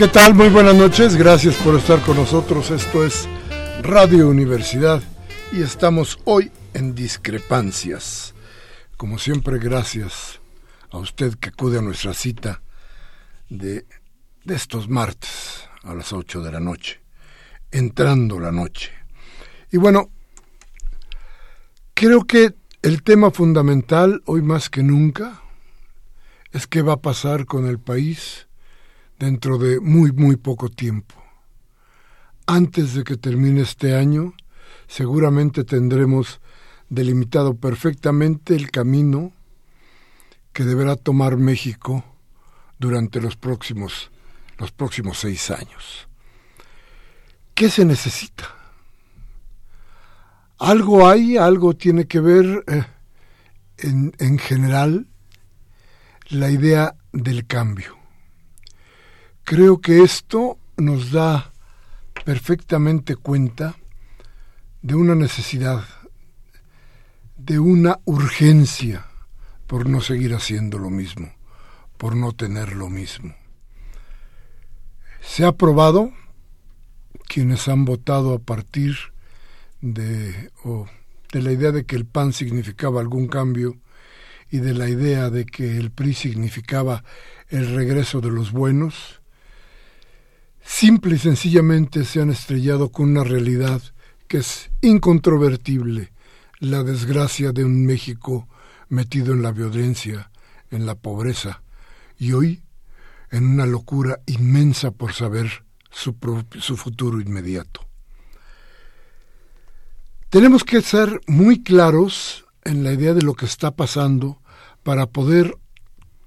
¿Qué tal? Muy buenas noches. Gracias por estar con nosotros. Esto es Radio Universidad y estamos hoy en discrepancias. Como siempre, gracias a usted que acude a nuestra cita de, estos martes a las 8 de la noche, entrando la noche. Y bueno, creo que el tema fundamental hoy más que nunca es qué va a pasar con el país dentro de muy, muy poco tiempo. Antes de que termine este año, seguramente tendremos delimitado perfectamente el camino que deberá tomar México durante los próximos, los próximos seis años. ¿Qué se necesita? Algo hay, algo tiene que ver eh, en, en general la idea del cambio. Creo que esto nos da perfectamente cuenta de una necesidad, de una urgencia por no seguir haciendo lo mismo, por no tener lo mismo. Se ha probado, quienes han votado a partir de, de la idea de que el PAN significaba algún cambio y de la idea de que el PRI significaba el regreso de los buenos, simple y sencillamente se han estrellado con una realidad que es incontrovertible, la desgracia de un México metido en la violencia, en la pobreza, y hoy en una locura inmensa por saber su, futuro inmediato. Tenemos que ser muy claros en la idea de lo que está pasando para poder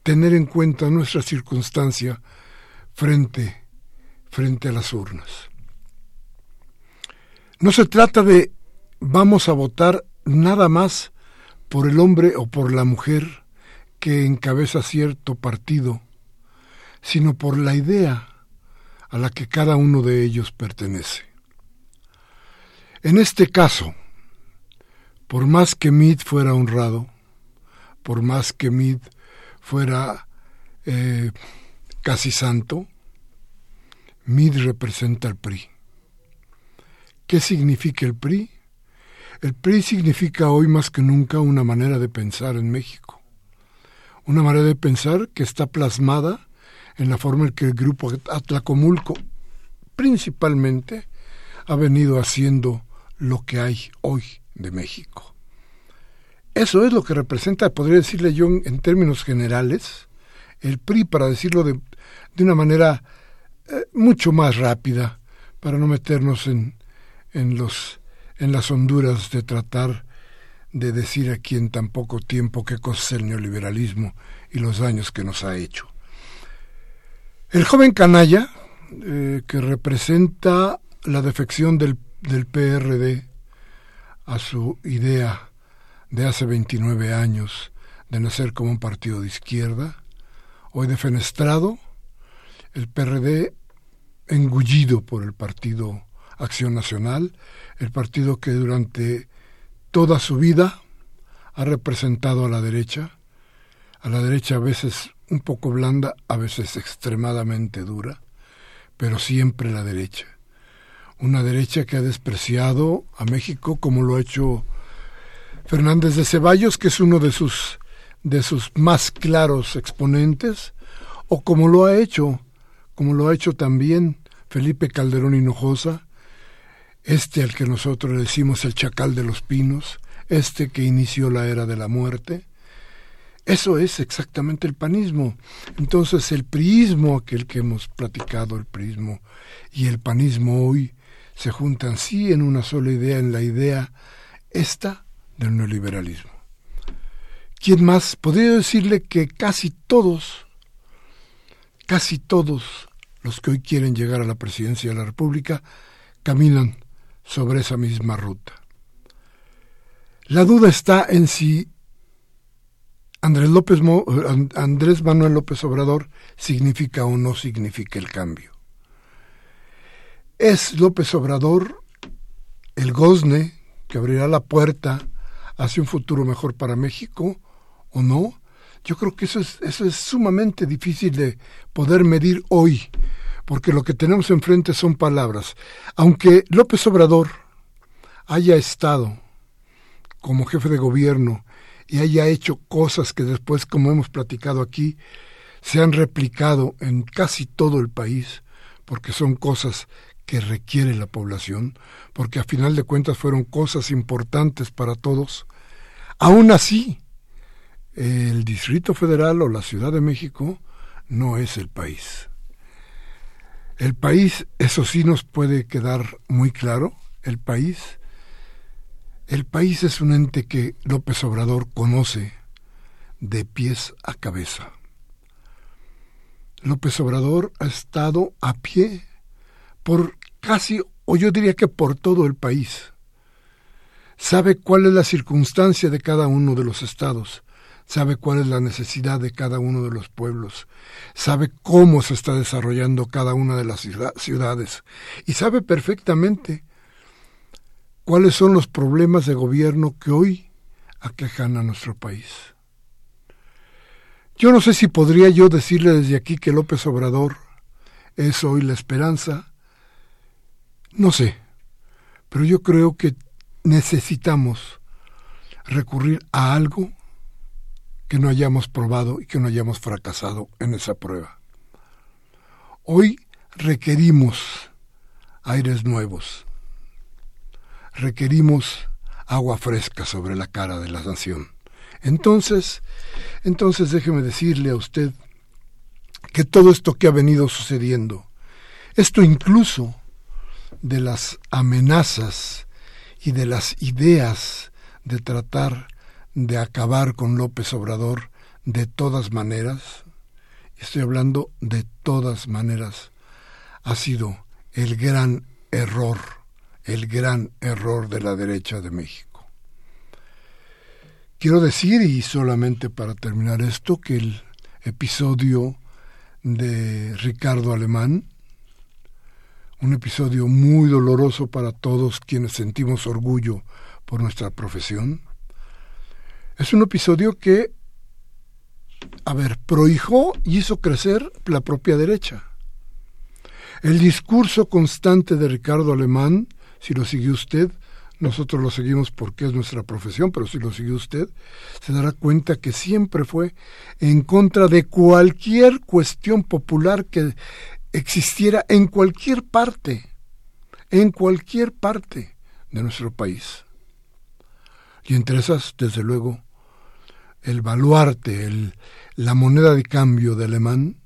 tener en cuenta nuestra circunstancia frente frente a las urnas. No se trata de vamos a votar nada más por el hombre o por la mujer que encabeza cierto partido, sino por la idea a la que cada uno de ellos pertenece. En este caso, por más que Meade fuera honrado, por más que Meade fuera eh, casi santo, MID representa al PRI. ¿Qué significa el PRI? El PRI significa hoy más que nunca una manera de pensar en México. Una manera de pensar que está plasmada en la forma en que el grupo Atlacomulco principalmente ha venido haciendo lo que hay hoy de México. Eso es lo que representa, podría decirle yo en, términos generales, el PRI, para decirlo de, de una manera eh, mucho más rápida para no meternos en, en, los, en las honduras de tratar de decir aquí en tan poco tiempo qué cosa es el neoliberalismo y los daños que nos ha hecho. El joven canalla, eh, que representa la defección del, del PRD a su idea de hace 29 años de nacer como un partido de izquierda, hoy defenestrado, el PRD engullido por el Partido Acción Nacional, el partido que durante toda su vida ha representado a la derecha, a la derecha a veces un poco blanda, a veces extremadamente dura, pero siempre la derecha. Una derecha que ha despreciado a México como lo ha hecho Fernández de Ceballos, que es uno de sus de sus más claros exponentes, o como lo ha hecho como lo ha hecho también Felipe Calderón Hinojosa, este al que nosotros le decimos el chacal de los pinos, este que inició la era de la muerte. Eso es exactamente el panismo. Entonces el priismo, aquel que hemos platicado, el priismo y el panismo hoy, se juntan sí en una sola idea, en la idea esta del neoliberalismo. ¿Quién más? Podría decirle que casi todos, casi todos los que hoy quieren llegar a la presidencia de la República caminan sobre esa misma ruta. La duda está en si Andrés, López Andrés Manuel López Obrador significa o no significa el cambio. ¿Es López Obrador el gozne que abrirá la puerta hacia un futuro mejor para México o no? Yo creo que eso es, eso es sumamente difícil de poder medir hoy, porque lo que tenemos enfrente son palabras. Aunque López Obrador haya estado como jefe de gobierno y haya hecho cosas que después, como hemos platicado aquí, se han replicado en casi todo el país, porque son cosas que requiere la población, porque a final de cuentas fueron cosas importantes para todos. Aún así, el Distrito Federal o la Ciudad de México no es el país. El país, eso sí nos puede quedar muy claro, el país, el país es un ente que López Obrador conoce de pies a cabeza. López Obrador ha estado a pie por casi, o yo diría que por todo el país. Sabe cuál es la circunstancia de cada uno de los estados, sabe cuál es la necesidad de cada uno de los pueblos, sabe cómo se está desarrollando cada una de las ciudades y sabe perfectamente cuáles son los problemas de gobierno que hoy aquejan a nuestro país. Yo no sé si podría yo decirle desde aquí que López Obrador es hoy la esperanza, no sé, pero yo creo que necesitamos recurrir a algo que no hayamos probado y que no hayamos fracasado en esa prueba. Hoy requerimos aires nuevos, requerimos agua fresca sobre la cara de la nación. Entonces, entonces déjeme decirle a usted que todo esto que ha venido sucediendo, esto incluso de las amenazas y de las ideas de tratar de acabar con López Obrador de todas maneras, estoy hablando de todas maneras, ha sido el gran error, el gran error de la derecha de México. Quiero decir, y solamente para terminar esto, que el episodio de Ricardo Alemán, un episodio muy doloroso para todos quienes sentimos orgullo por nuestra profesión, es un episodio que, a ver, prohijó y hizo crecer la propia derecha. El discurso constante de Ricardo Alemán, si lo siguió usted, nosotros lo seguimos porque es nuestra profesión, pero si lo siguió usted, se dará cuenta que siempre fue en contra de cualquier cuestión popular que existiera en cualquier parte, en cualquier parte de nuestro país. Y entre esas, desde luego, el baluarte, el, la moneda de cambio de Alemán,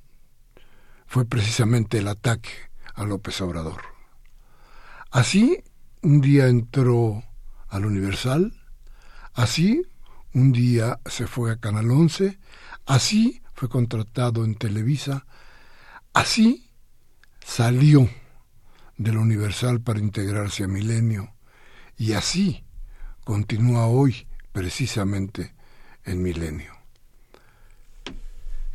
fue precisamente el ataque a López Obrador. Así, un día entró al Universal, así, un día se fue a Canal 11, así fue contratado en Televisa, así salió del Universal para integrarse a Milenio, y así continúa hoy precisamente en Milenio.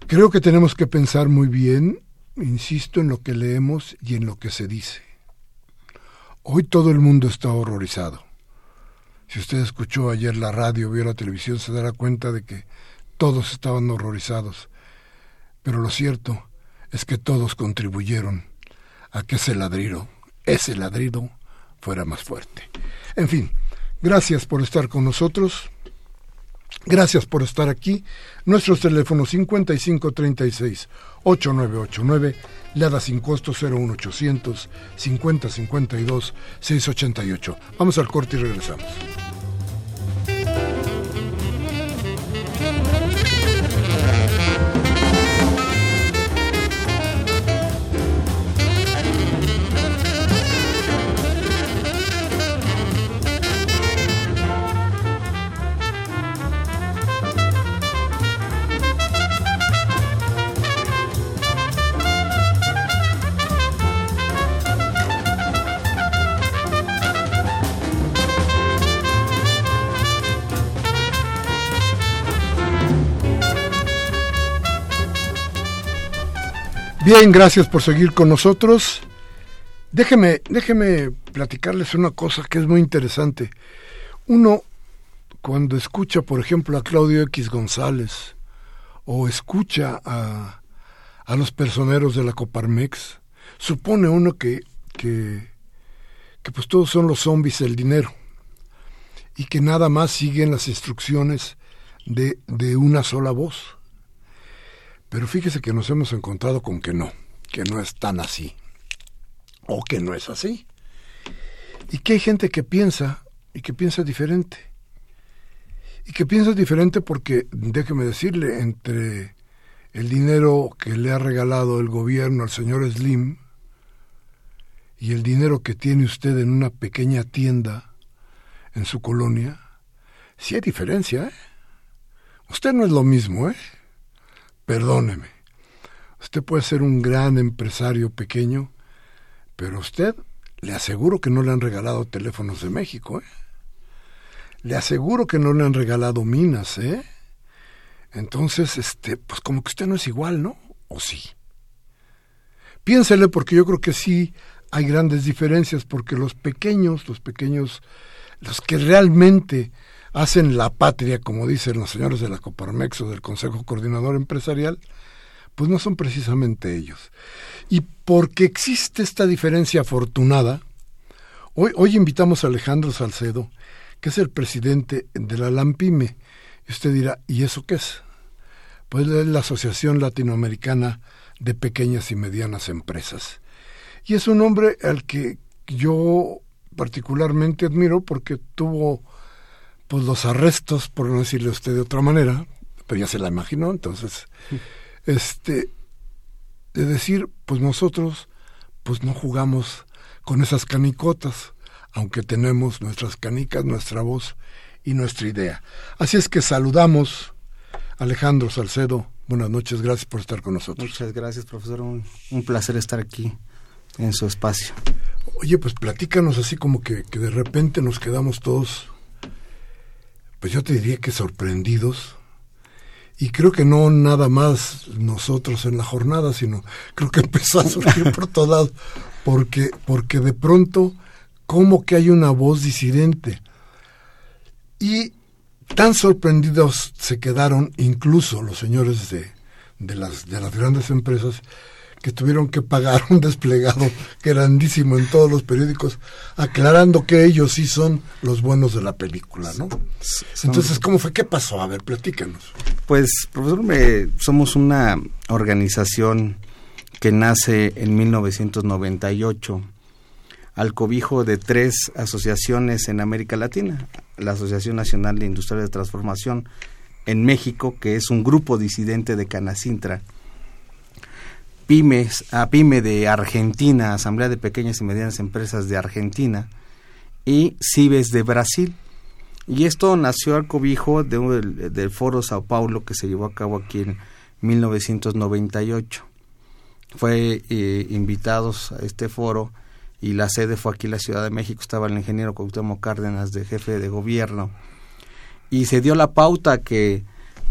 Creo que tenemos que pensar muy bien, insisto, en lo que leemos y en lo que se dice. Hoy todo el mundo está horrorizado. Si usted escuchó ayer la radio, vio la televisión, se dará cuenta de que todos estaban horrorizados. Pero lo cierto es que todos contribuyeron a que ese ladrido, ese ladrido, fuera más fuerte. En fin, gracias por estar con nosotros. Gracias por estar aquí. Nuestros teléfonos 5536 8989, Lada sin costo 01800 5052 688. Vamos al corte y regresamos. Bien, gracias por seguir con nosotros. Déjeme, déjeme platicarles una cosa que es muy interesante. Uno, cuando escucha, por ejemplo, a Claudio X González o escucha a, a los personeros de la Coparmex, supone uno que, que, pues todos son los zombies del dinero y que nada más siguen las instrucciones de, de una sola voz. Pero fíjese que nos hemos encontrado con que no, que no es tan así, o que no es así. Y que hay gente que piensa y que piensa diferente. Y que piensa diferente porque, déjeme decirle, entre el dinero que le ha regalado el gobierno al señor Slim y el dinero que tiene usted en una pequeña tienda en su colonia, sí hay diferencia, ¿eh? Usted no es lo mismo, ¿eh? Perdóneme. Usted puede ser un gran empresario pequeño, pero usted le aseguro que no le han regalado teléfonos de México, ¿eh? Le aseguro que no le han regalado minas, ¿eh? Entonces, este, pues como que usted no es igual, ¿no? ¿O sí? Piénsele porque yo creo que sí hay grandes diferencias porque los pequeños, los pequeños, los que realmente hacen la patria, como dicen los señores de la Coparmex o del Consejo Coordinador Empresarial, pues no son precisamente ellos. Y porque existe esta diferencia afortunada, hoy, hoy invitamos a Alejandro Salcedo, que es el presidente de la LAMPIME. Y usted dirá, ¿y eso qué es? Pues es la Asociación Latinoamericana de Pequeñas y Medianas Empresas. Y es un hombre al que yo particularmente admiro porque tuvo pues los arrestos, por no decirle a usted de otra manera, pero ya se la imaginó, entonces, este, de decir, pues nosotros, pues no jugamos con esas canicotas, aunque tenemos nuestras canicas, nuestra voz y nuestra idea. Así es que saludamos Alejandro Salcedo. Buenas noches, gracias por estar con nosotros. Muchas gracias, profesor. Un, un placer estar aquí en su espacio. Oye, pues platícanos así como que, que de repente nos quedamos todos pues yo te diría que sorprendidos. Y creo que no nada más nosotros en la jornada, sino creo que empezó a surgir por todos lados, porque, porque de pronto, como que hay una voz disidente. Y tan sorprendidos se quedaron incluso los señores de, de, las, de las grandes empresas que tuvieron que pagar un desplegado grandísimo en todos los periódicos, aclarando que ellos sí son los buenos de la película, ¿no? Entonces, ¿cómo fue? ¿Qué pasó? A ver, platícanos. Pues, profesor, somos una organización que nace en 1998 al cobijo de tres asociaciones en América Latina, la Asociación Nacional de Industriales de Transformación en México, que es un grupo disidente de Canacintra, Pymes, a PYME de Argentina, Asamblea de Pequeñas y Medianas Empresas de Argentina, y CIBES de Brasil. Y esto nació al cobijo de, del Foro Sao Paulo que se llevó a cabo aquí en 1998. Fue eh, invitados a este foro y la sede fue aquí en la Ciudad de México, estaba el ingeniero Cuauhtémoc Cárdenas de jefe de gobierno y se dio la pauta que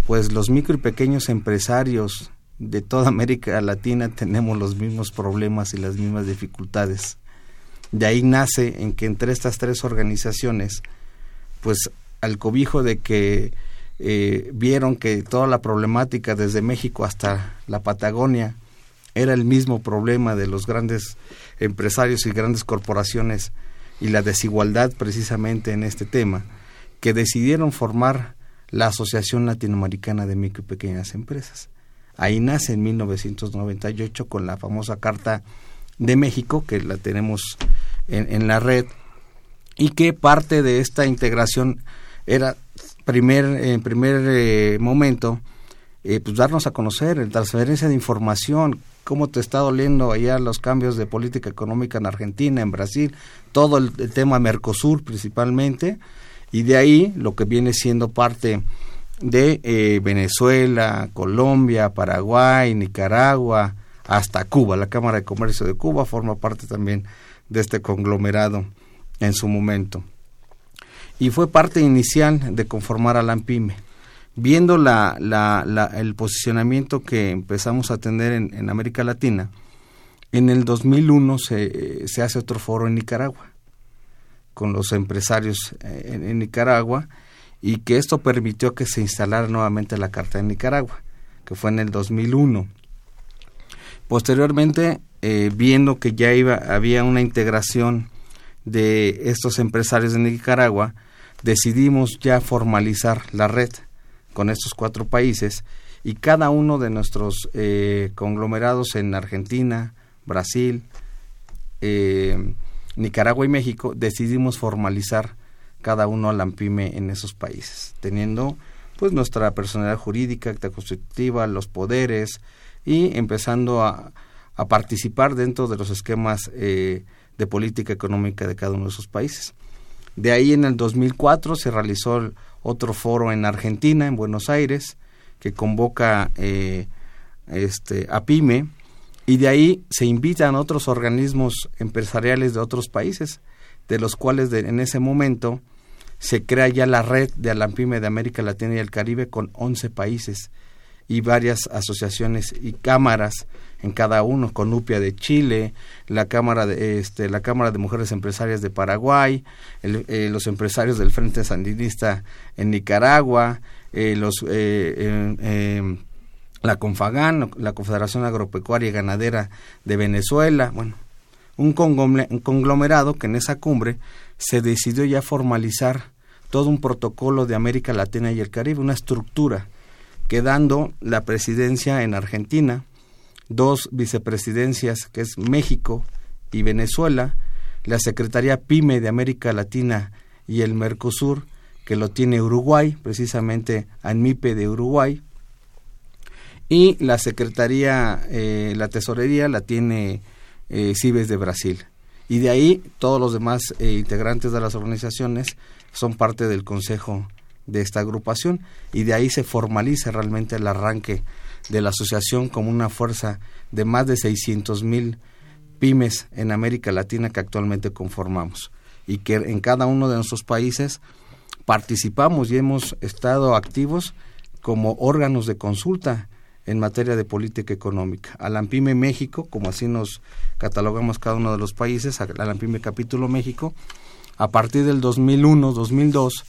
pues los micro y pequeños empresarios de toda América Latina tenemos los mismos problemas y las mismas dificultades. De ahí nace en que entre estas tres organizaciones, pues al cobijo de que eh, vieron que toda la problemática desde México hasta la Patagonia era el mismo problema de los grandes empresarios y grandes corporaciones y la desigualdad precisamente en este tema, que decidieron formar la Asociación Latinoamericana de Micro y Pequeñas Empresas. Ahí nace en 1998 con la famosa Carta de México, que la tenemos en, la red, y que parte de esta integración era primer, en primer eh, momento eh, pues darnos a conocer, en transferencia de información, cómo te está doliendo allá los cambios de política económica en Argentina, en Brasil, todo el, tema Mercosur principalmente, y de ahí lo que viene siendo parte de eh, Venezuela, Colombia, Paraguay, Nicaragua, hasta Cuba. La Cámara de Comercio de Cuba forma parte también de este conglomerado en su momento. Y fue parte inicial de conformar a la AMPIME viendo la, la, el posicionamiento que empezamos a tener en, América Latina, en el 2001 se, se, hace otro foro en Nicaragua, con los empresarios eh, en, Nicaragua, y que esto permitió que se instalara nuevamente la Carta de Nicaragua, que fue en el 2001. Posteriormente, eh, viendo que ya iba, había una integración de estos empresarios de Nicaragua, decidimos ya formalizar la red con estos cuatro países y cada uno de nuestros eh, conglomerados en Argentina, Brasil, eh, Nicaragua y México decidimos formalizar cada uno a la AMPIME en esos países, teniendo pues nuestra personalidad jurídica, acta constitutiva, los poderes y empezando a, a participar dentro de los esquemas eh, de política económica de cada uno de esos países. De ahí en el 2004 se realizó otro foro en Argentina, en Buenos Aires, que convoca eh, este, a PYME, y de ahí se invitan otros organismos empresariales de otros países, de los cuales en ese momento se crea ya la red de Alampime de América Latina y el Caribe con 11 países y varias asociaciones y cámaras en cada uno, Conupia de Chile, la Cámara de, este, la Cámara de Mujeres Empresarias de Paraguay, eh, los empresarios del Frente Sandinista en Nicaragua, eh, los, eh, la Confagán, la Confederación Agropecuaria y Ganadera de Venezuela, bueno, un conglomerado que en esa cumbre se decidió ya formalizar todo un protocolo de América Latina y el Caribe, una estructura, quedando la presidencia en Argentina, dos vicepresidencias, que es México y Venezuela, la Secretaría PYME de América Latina y el Mercosur, que lo tiene Uruguay, precisamente ANMIPE de Uruguay, y la Secretaría, eh, la Tesorería la tiene eh, de Brasil. Y de ahí todos los demás eh, integrantes de las organizaciones son parte del consejo de esta agrupación y de ahí se formaliza realmente el arranque de la asociación como una fuerza de más de 600 mil pymes en América Latina que actualmente conformamos y que en cada uno de nuestros países participamos y hemos estado activos como órganos de consulta en materia de política económica. Alampime México, como así nos catalogamos cada uno de los países, Alampime Capítulo México, a partir del 2001-2002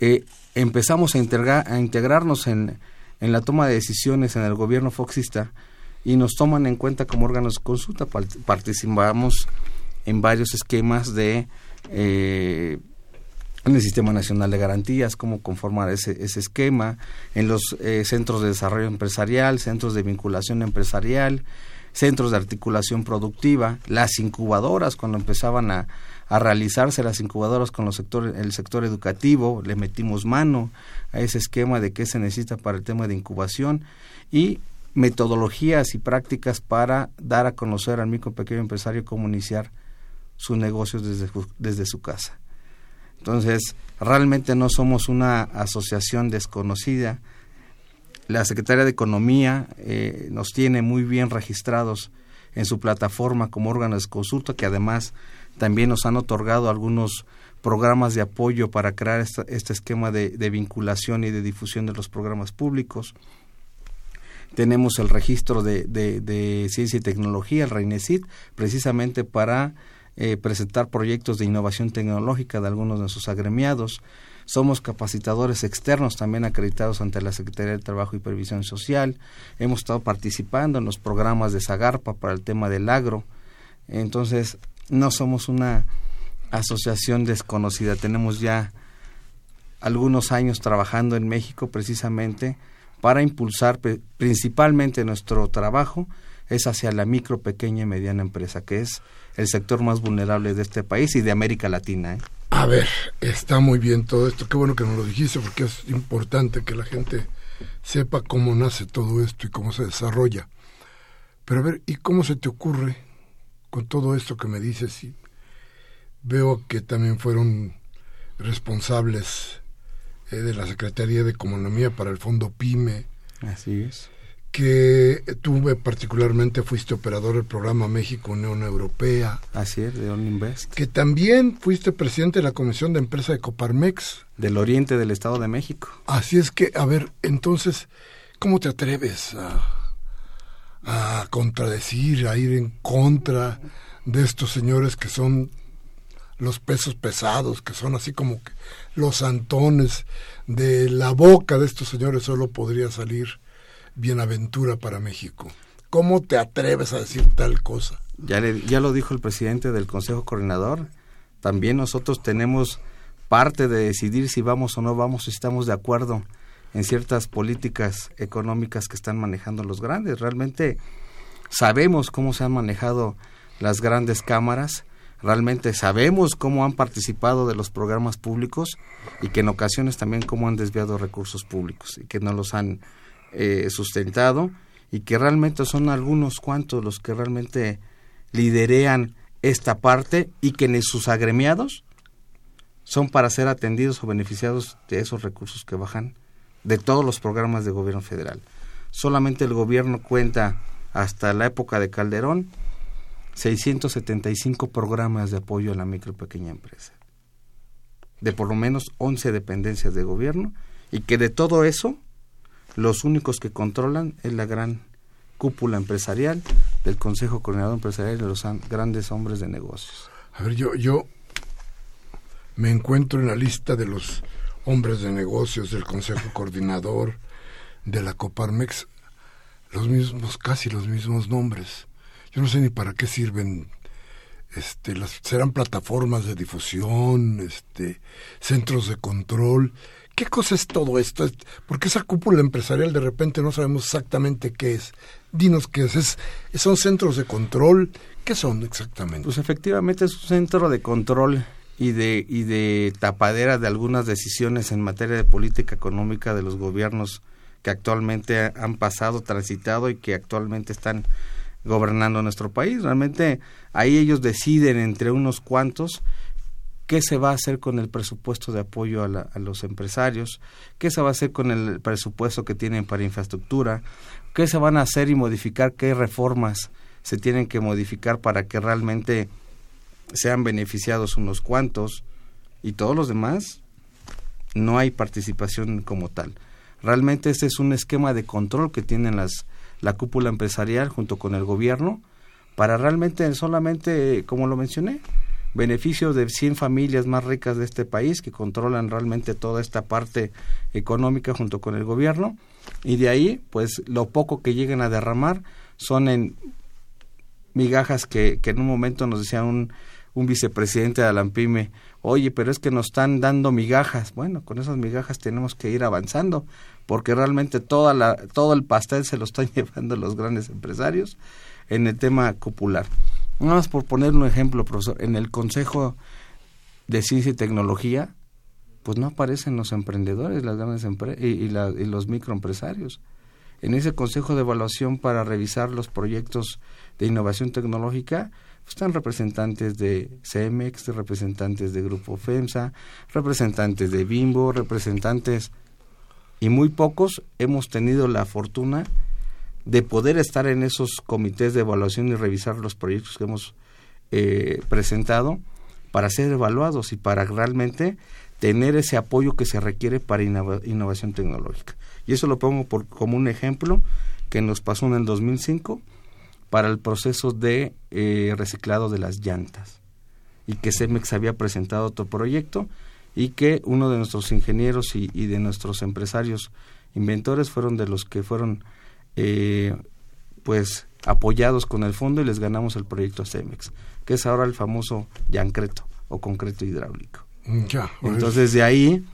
eh, empezamos a, a integrarnos en, en la toma de decisiones en el gobierno foxista y nos toman en cuenta como órganos de consulta. Participamos en varios esquemas de eh, en el Sistema Nacional de Garantías, cómo conformar ese, ese esquema, en los eh, centros de desarrollo empresarial, centros de vinculación empresarial, centros de articulación productiva, las incubadoras cuando empezaban a, a realizarse las incubadoras con los sectores, el sector educativo, le metimos mano a ese esquema de qué se necesita para el tema de incubación y metodologías y prácticas para dar a conocer al micro pequeño empresario cómo iniciar sus negocios desde, desde su casa. Entonces, realmente no somos una asociación desconocida. La Secretaría de Economía eh, nos tiene muy bien registrados en su plataforma como órgano de consulta, que además también nos han otorgado algunos programas de apoyo para crear este esquema de, vinculación y de difusión de los programas públicos. Tenemos el registro de, ciencia y tecnología, el REINESIT, precisamente para eh, presentar proyectos de innovación tecnológica de algunos de sus agremiados. Somos capacitadores externos también acreditados ante la Secretaría de Trabajo y Previsión Social. Hemos estado participando en los programas de Zagarpa para el tema del agro. Entonces, no somos una asociación desconocida, tenemos ya algunos años trabajando en México precisamente para impulsar principalmente nuestro trabajo es hacia la micro, pequeña y mediana empresa, que es el sector más vulnerable de este país y de América Latina. ¿eh? A ver, está muy bien todo esto. Qué bueno que nos lo dijiste porque es importante que la gente sepa cómo nace todo esto y cómo se desarrolla. Pero a ver, ¿y cómo se te ocurre con todo esto que me dices? Y veo que también fueron responsables eh, de la Secretaría de Economía para el Fondo PYME. Así es que tuve particularmente fuiste operador del programa México Unión Europea. Así es, de Invest. Que también fuiste presidente de la Comisión de Empresa de Coparmex. Del Oriente del Estado de México. Así es que, a ver, entonces, ¿cómo te atreves a, a contradecir, a ir en contra de estos señores que son los pesos pesados, que son así como que los antones de la boca de estos señores solo podría salir bienaventura para México. ¿Cómo te atreves a decir tal cosa? Ya, ya lo dijo el presidente del Consejo Coordinador. También nosotros tenemos parte de decidir si vamos o no vamos, si estamos de acuerdo en ciertas políticas económicas que están manejando los grandes. Realmente sabemos cómo se han manejado las grandes cámaras, realmente sabemos cómo han participado de los programas públicos y que en ocasiones también cómo han desviado recursos públicos y que no los han eh, sustentado y que realmente son algunos cuantos los que realmente liderean esta parte y que en sus agremiados son para ser atendidos o beneficiados de esos recursos que bajan de todos los programas de gobierno federal. Solamente el gobierno cuenta hasta la época de Calderón 675 programas de apoyo a la micro y pequeña empresa, de por lo menos 11 dependencias de gobierno, y que de todo eso los únicos que controlan es la gran cúpula empresarial del Consejo Coordinador Empresarial de los grandes hombres de negocios. A ver, yo, yo me encuentro en la lista de los hombres de negocios del Consejo Coordinador de la Coparmex, los mismos, casi los mismos nombres. Yo no sé ni para qué sirven este, las, serán plataformas de difusión, este, centros de control. ¿Qué cosa es todo esto? Porque esa cúpula empresarial de repente no sabemos exactamente qué es. Dinos qué es. es. ¿Son centros de control? ¿Qué son exactamente? Pues efectivamente es un centro de control y de, y de tapadera de algunas decisiones en materia de política económica de los gobiernos que actualmente han pasado, transitado y que actualmente están gobernando nuestro país. Realmente ahí ellos deciden entre unos cuantos qué se va a hacer con el presupuesto de apoyo a, los empresarios, qué se va a hacer con el presupuesto que tienen para infraestructura, qué se van a hacer y modificar, qué reformas se tienen que modificar para que realmente sean beneficiados unos cuantos y todos los demás no hay participación como tal. Realmente este es un esquema de control que tienen las la cúpula empresarial junto con el gobierno para realmente solamente como lo mencioné beneficio de 100 familias más ricas de este país que controlan realmente toda esta parte económica junto con el gobierno y de ahí pues lo poco que lleguen a derramar son en migajas que, que en un momento nos decía un, un vicepresidente de Alampime, oye, pero es que nos están dando migajas. Bueno, con esas migajas tenemos que ir avanzando, porque realmente toda la, todo el pastel se lo están llevando los grandes empresarios en el tema popular. Nada más por poner un ejemplo, profesor, en el Consejo de Ciencia y Tecnología, pues no aparecen los emprendedores, las grandes empresas y, y, los microempresarios. En ese Consejo de Evaluación para revisar los proyectos de innovación tecnológica, pues están representantes de CEMEX, representantes de Grupo FEMSA, representantes de Bimbo, representantes y muy pocos hemos tenido la fortuna de poder estar en esos comités de evaluación y revisar los proyectos que hemos eh, presentado para ser evaluados y para realmente tener ese apoyo que se requiere para innovación tecnológica. Y eso lo pongo por, como un ejemplo que nos pasó en el 2005 para el proceso de eh, reciclado de las llantas y que CEMEX había presentado otro proyecto y que uno de nuestros ingenieros y, y de nuestros empresarios inventores fueron de los que fueron eh, pues apoyados con el fondo y les ganamos el proyecto CEMEX, que es ahora el famoso Yancreto o concreto hidráulico. Mm, ya, Entonces de ahí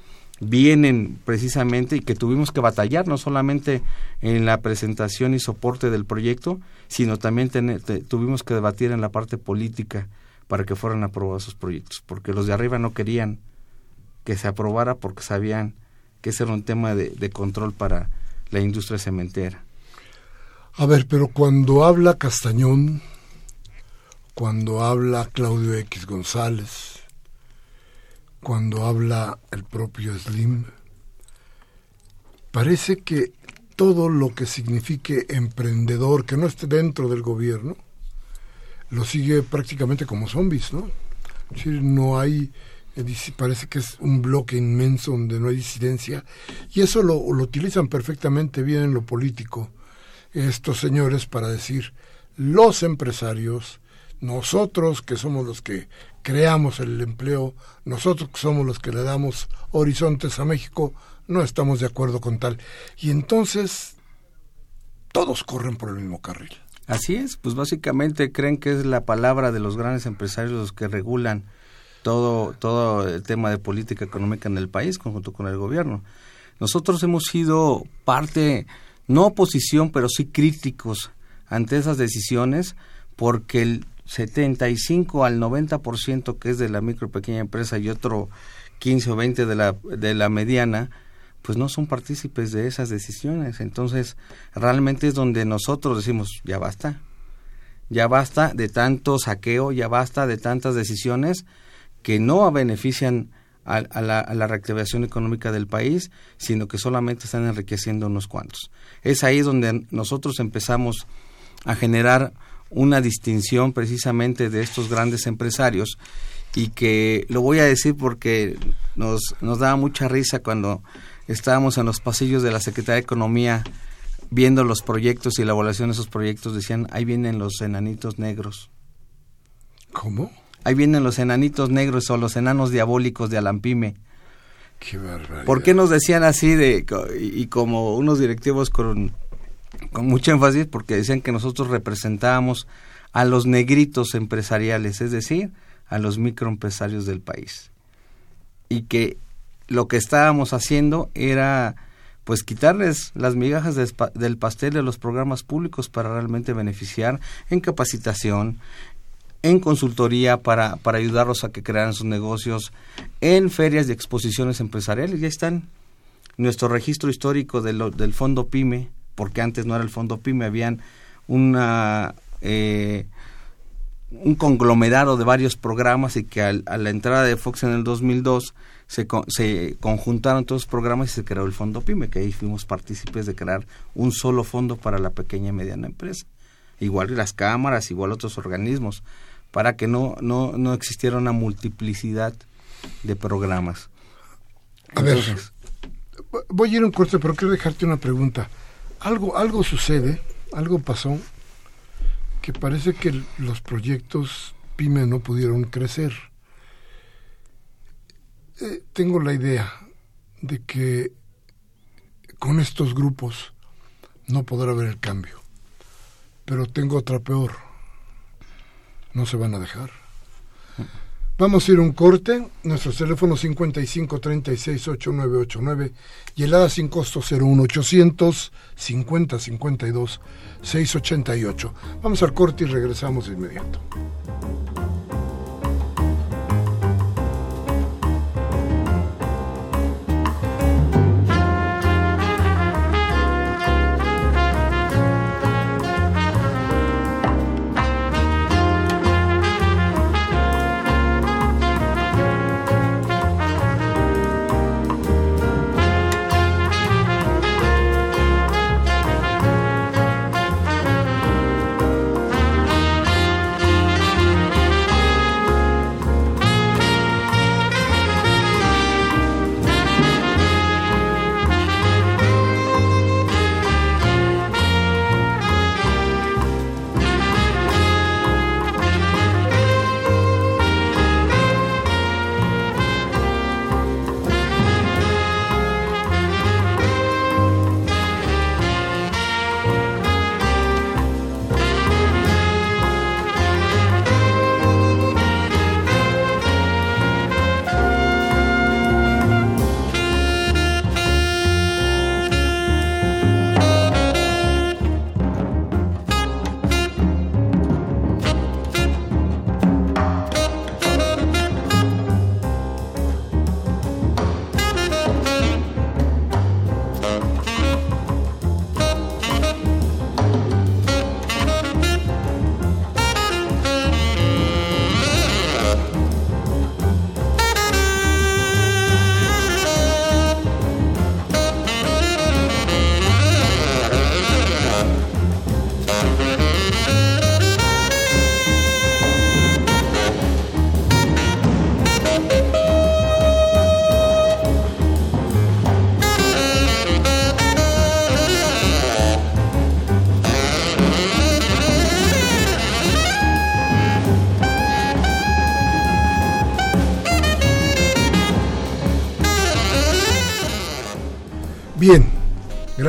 vienen precisamente y que tuvimos que batallar no solamente en la presentación y soporte del proyecto, sino también tuvimos que debatir en la parte política para que fueran aprobados esos proyectos, porque los de arriba no querían que se aprobara porque sabían que ese era un tema de, de control para la industria cementera. A ver, pero cuando habla Castañón, cuando habla Claudio X González, cuando habla el propio Slim, parece que todo lo que signifique emprendedor que no esté dentro del gobierno, lo sigue prácticamente como zombies, ¿no? Es decir, no hay, parece que es un bloque inmenso donde no hay disidencia, y eso lo, lo utilizan perfectamente bien en lo político estos señores para decir, los empresarios, nosotros que somos los que creamos el empleo, nosotros que somos los que le damos horizontes a México, no estamos de acuerdo con tal. Y entonces todos corren por el mismo carril. Así es, pues básicamente creen que es la palabra de los grandes empresarios los que regulan todo, todo el tema de política económica en el país, conjunto con el gobierno. Nosotros hemos sido parte, no oposición, pero sí críticos ante esas decisiones, porque el 75 al 90% que es de la micro pequeña empresa y otro 15 o 20 de la, de la mediana, pues no son partícipes de esas decisiones. Entonces, realmente es donde nosotros decimos, ya basta, ya basta de tanto saqueo, ya basta de tantas decisiones que no benefician a, la, a, la, reactivación económica del país, sino que solamente están enriqueciendo unos cuantos. Es ahí donde nosotros empezamos a generar una distinción precisamente de estos grandes empresarios y que lo voy a decir porque nos, nos daba mucha risa cuando estábamos en los pasillos de la Secretaría de Economía viendo los proyectos y la evaluación de esos proyectos, decían, ahí vienen los enanitos negros. ¿Cómo? Ahí vienen los enanitos negros o los enanos diabólicos de Alampime. Qué barbaridad. ¿Por qué nos decían así de y como unos directivos con, con mucho énfasis? Porque decían que nosotros representábamos a los negritos empresariales, es decir, a los microempresarios del país. Y que lo que estábamos haciendo era pues quitarles las migajas del pastel de los programas públicos para realmente beneficiar en capacitación, en consultoría para, para ayudarlos a que crearan sus negocios, en ferias y exposiciones empresariales. Ya están nuestro registro histórico del Fondo PYME, porque antes no era el Fondo PYME, habían una... Eh, un conglomerado de varios programas y que a la entrada de Fox en el 2002 se, se conjuntaron todos los programas y se creó el Fondo PYME, que ahí fuimos partícipes de crear un solo fondo para la pequeña y mediana empresa. Igual las cámaras, igual otros organismos, para que no, no, no existiera una multiplicidad de programas. A ver, voy a ir un corte, pero quiero dejarte una pregunta. Algo, algo sucede, algo pasó, que parece que los proyectos PYME no pudieron crecer eh, tengo la idea de que con estos grupos no podrá haber el cambio. Pero tengo otra peor. No se van a dejar. Vamos a ir a un corte. Nuestro teléfono 55 36 8989 y el ADA sin costo 01800 50 52 688. Vamos al corte y regresamos de inmediato.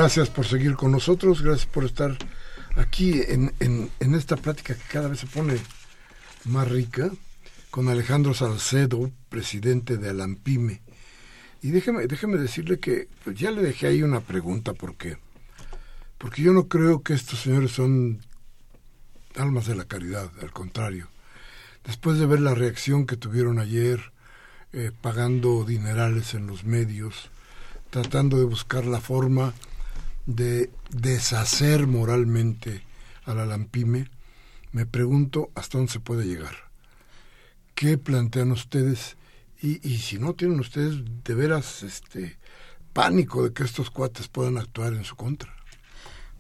Gracias por seguir con nosotros, gracias por estar aquí en, en, esta plática que cada vez se pone más rica con Alejandro Salcedo, presidente de Alampime. Y déjeme, déjeme decirle que pues, ya le dejé ahí una pregunta porque, porque yo no creo que estos señores son almas de la caridad, al contrario. Después de ver la reacción que tuvieron ayer, eh, pagando dinerales en los medios, tratando de buscar la forma de deshacer moralmente a la Lampime, me pregunto hasta dónde se puede llegar. ¿Qué plantean ustedes? Y, y si no tienen ustedes de veras este pánico de que estos cuates puedan actuar en su contra.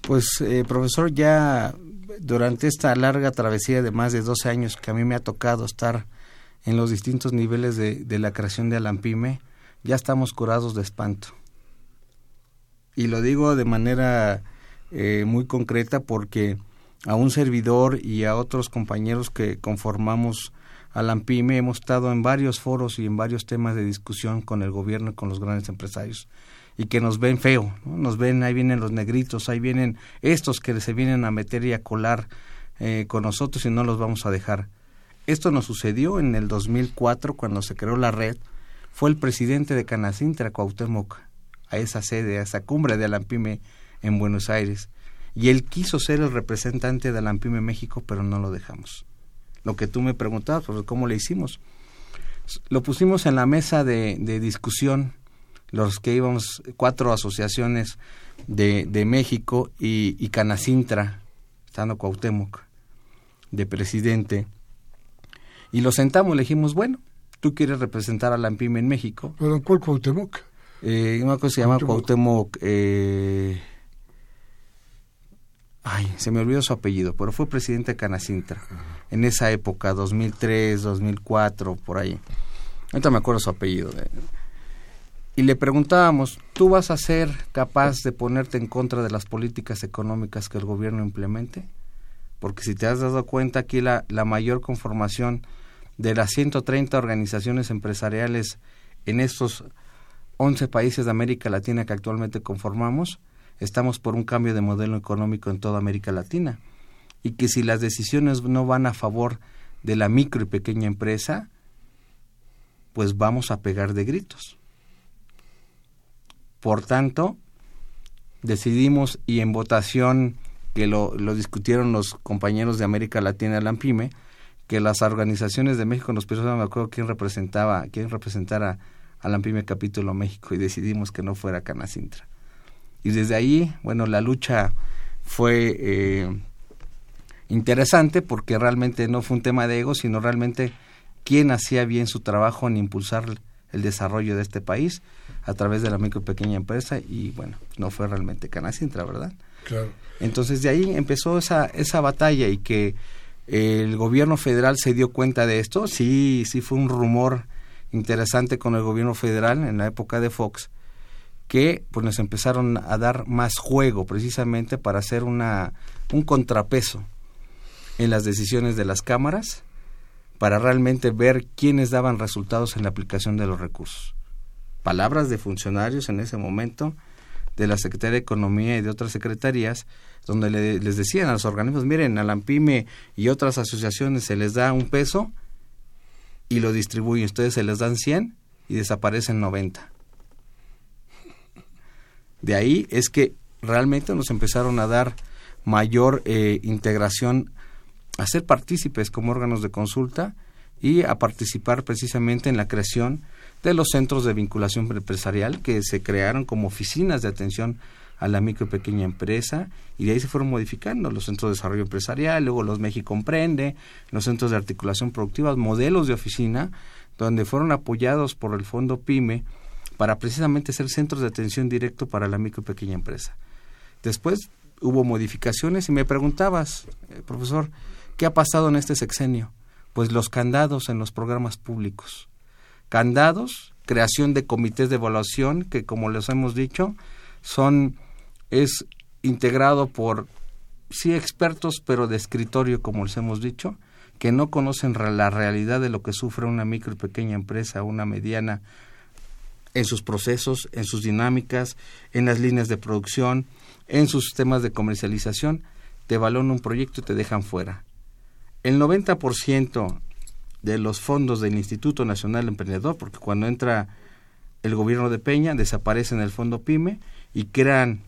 Pues, eh, profesor, ya durante esta larga travesía de más de 12 años que a mí me ha tocado estar en los distintos niveles de, de la creación de Alampime, ya estamos curados de espanto. Y lo digo de manera eh, muy concreta porque a un servidor y a otros compañeros que conformamos Alampime hemos estado en varios foros y en varios temas de discusión con el gobierno y con los grandes empresarios y que nos ven feo, nos ven, ahí vienen los negritos, ahí vienen estos que se vienen a meter y a colar eh, con nosotros y no los vamos a dejar. Esto nos sucedió en el 2004 cuando se creó la red, fue el presidente de Canacintra, Cuauhtémoc, a esa sede, a esa cumbre de Alampime en Buenos Aires. Y él quiso ser el representante de Alampime México, pero no lo dejamos. Lo que tú me preguntabas, pues, ¿cómo le hicimos? Lo pusimos en la mesa de, discusión los que íbamos, cuatro asociaciones de, México y, y Canacintra, estando Cuauhtémoc, de presidente, y lo sentamos, le dijimos, bueno, tú quieres representar a la AMPIME en México. ¿Pero cuál Cuauhtémoc? Eh, una cosa se llama Cuauhtémoc, eh, ay, se me olvidó su apellido, pero fue presidente de Canacintra, en esa época, 2003, 2004, por ahí. Ahorita me acuerdo su apellido. De, y le preguntábamos, ¿tú vas a ser capaz de ponerte en contra de las políticas económicas que el gobierno implemente? Porque si te has dado cuenta aquí la, la mayor conformación de las 130 organizaciones empresariales en estos 11 países de América Latina que actualmente conformamos, estamos por un cambio de modelo económico en toda América Latina. Y que si las decisiones no van a favor de la micro y pequeña empresa, pues vamos a pegar de gritos. Por tanto, decidimos y en votación que lo, lo discutieron los compañeros de América Latina, la AMPIME, que las organizaciones de México nos pidieron, no me acuerdo quién representaba, quién representara a la AMPIME Capítulo México y decidimos que no fuera Canacintra. Y desde ahí, bueno, la lucha fue eh, interesante porque realmente no fue un tema de ego, sino realmente quién hacía bien su trabajo en impulsar el desarrollo de este país a través de la micro y pequeña empresa y bueno, no fue realmente Canacintra, ¿verdad? Claro. Entonces de ahí empezó esa, esa batalla y que el gobierno federal se dio cuenta de esto, sí, sí fue un rumor interesante con el gobierno federal en la época de Fox, que pues nos empezaron a dar más juego precisamente para hacer una, un contrapeso en las decisiones de las cámaras para realmente ver quiénes daban resultados en la aplicación de los recursos. Palabras de funcionarios en ese momento de la Secretaría de Economía y de otras secretarías, donde les decían a los organismos, miren, a la AMPIME y otras asociaciones se les da un peso y lo distribuyen, ustedes se les dan 100 y desaparecen 90. De ahí es que realmente nos empezaron a dar mayor eh, integración, a ser partícipes como órganos de consulta y a participar precisamente en la creación de los centros de vinculación empresarial que se crearon como oficinas de atención a la micro y pequeña empresa y de ahí se fueron modificando los centros de desarrollo empresarial, luego los México Comprende, los centros de articulación productiva, modelos de oficina donde fueron apoyados por el Fondo PYME para precisamente ser centros de atención directo para la micro y pequeña empresa. Después hubo modificaciones y me preguntabas, eh, profesor, ¿qué ha pasado en este sexenio? Pues los candados en los programas públicos candados, creación de comités de evaluación que como les hemos dicho son es integrado por sí expertos pero de escritorio como les hemos dicho que no conocen la realidad de lo que sufre una micro y pequeña empresa una mediana en sus procesos, en sus dinámicas, en las líneas de producción, en sus sistemas de comercialización, te valoran un proyecto y te dejan fuera. El 90% de los fondos del Instituto Nacional Emprendedor, porque cuando entra el gobierno de Peña, desaparece en el fondo PYME y crean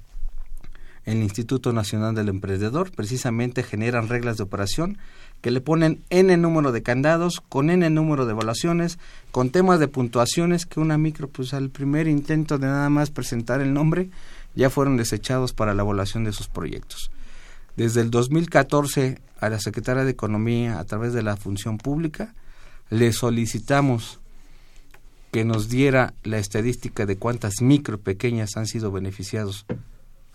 el Instituto Nacional del Emprendedor, precisamente generan reglas de operación que le ponen n número de candados, con n número de evaluaciones, con temas de puntuaciones que una micro, pues al primer intento de nada más presentar el nombre, ya fueron desechados para la evaluación de sus proyectos. Desde el 2014 a la Secretaria de Economía, a través de la Función Pública, le solicitamos que nos diera la estadística de cuántas micro pequeñas han sido beneficiados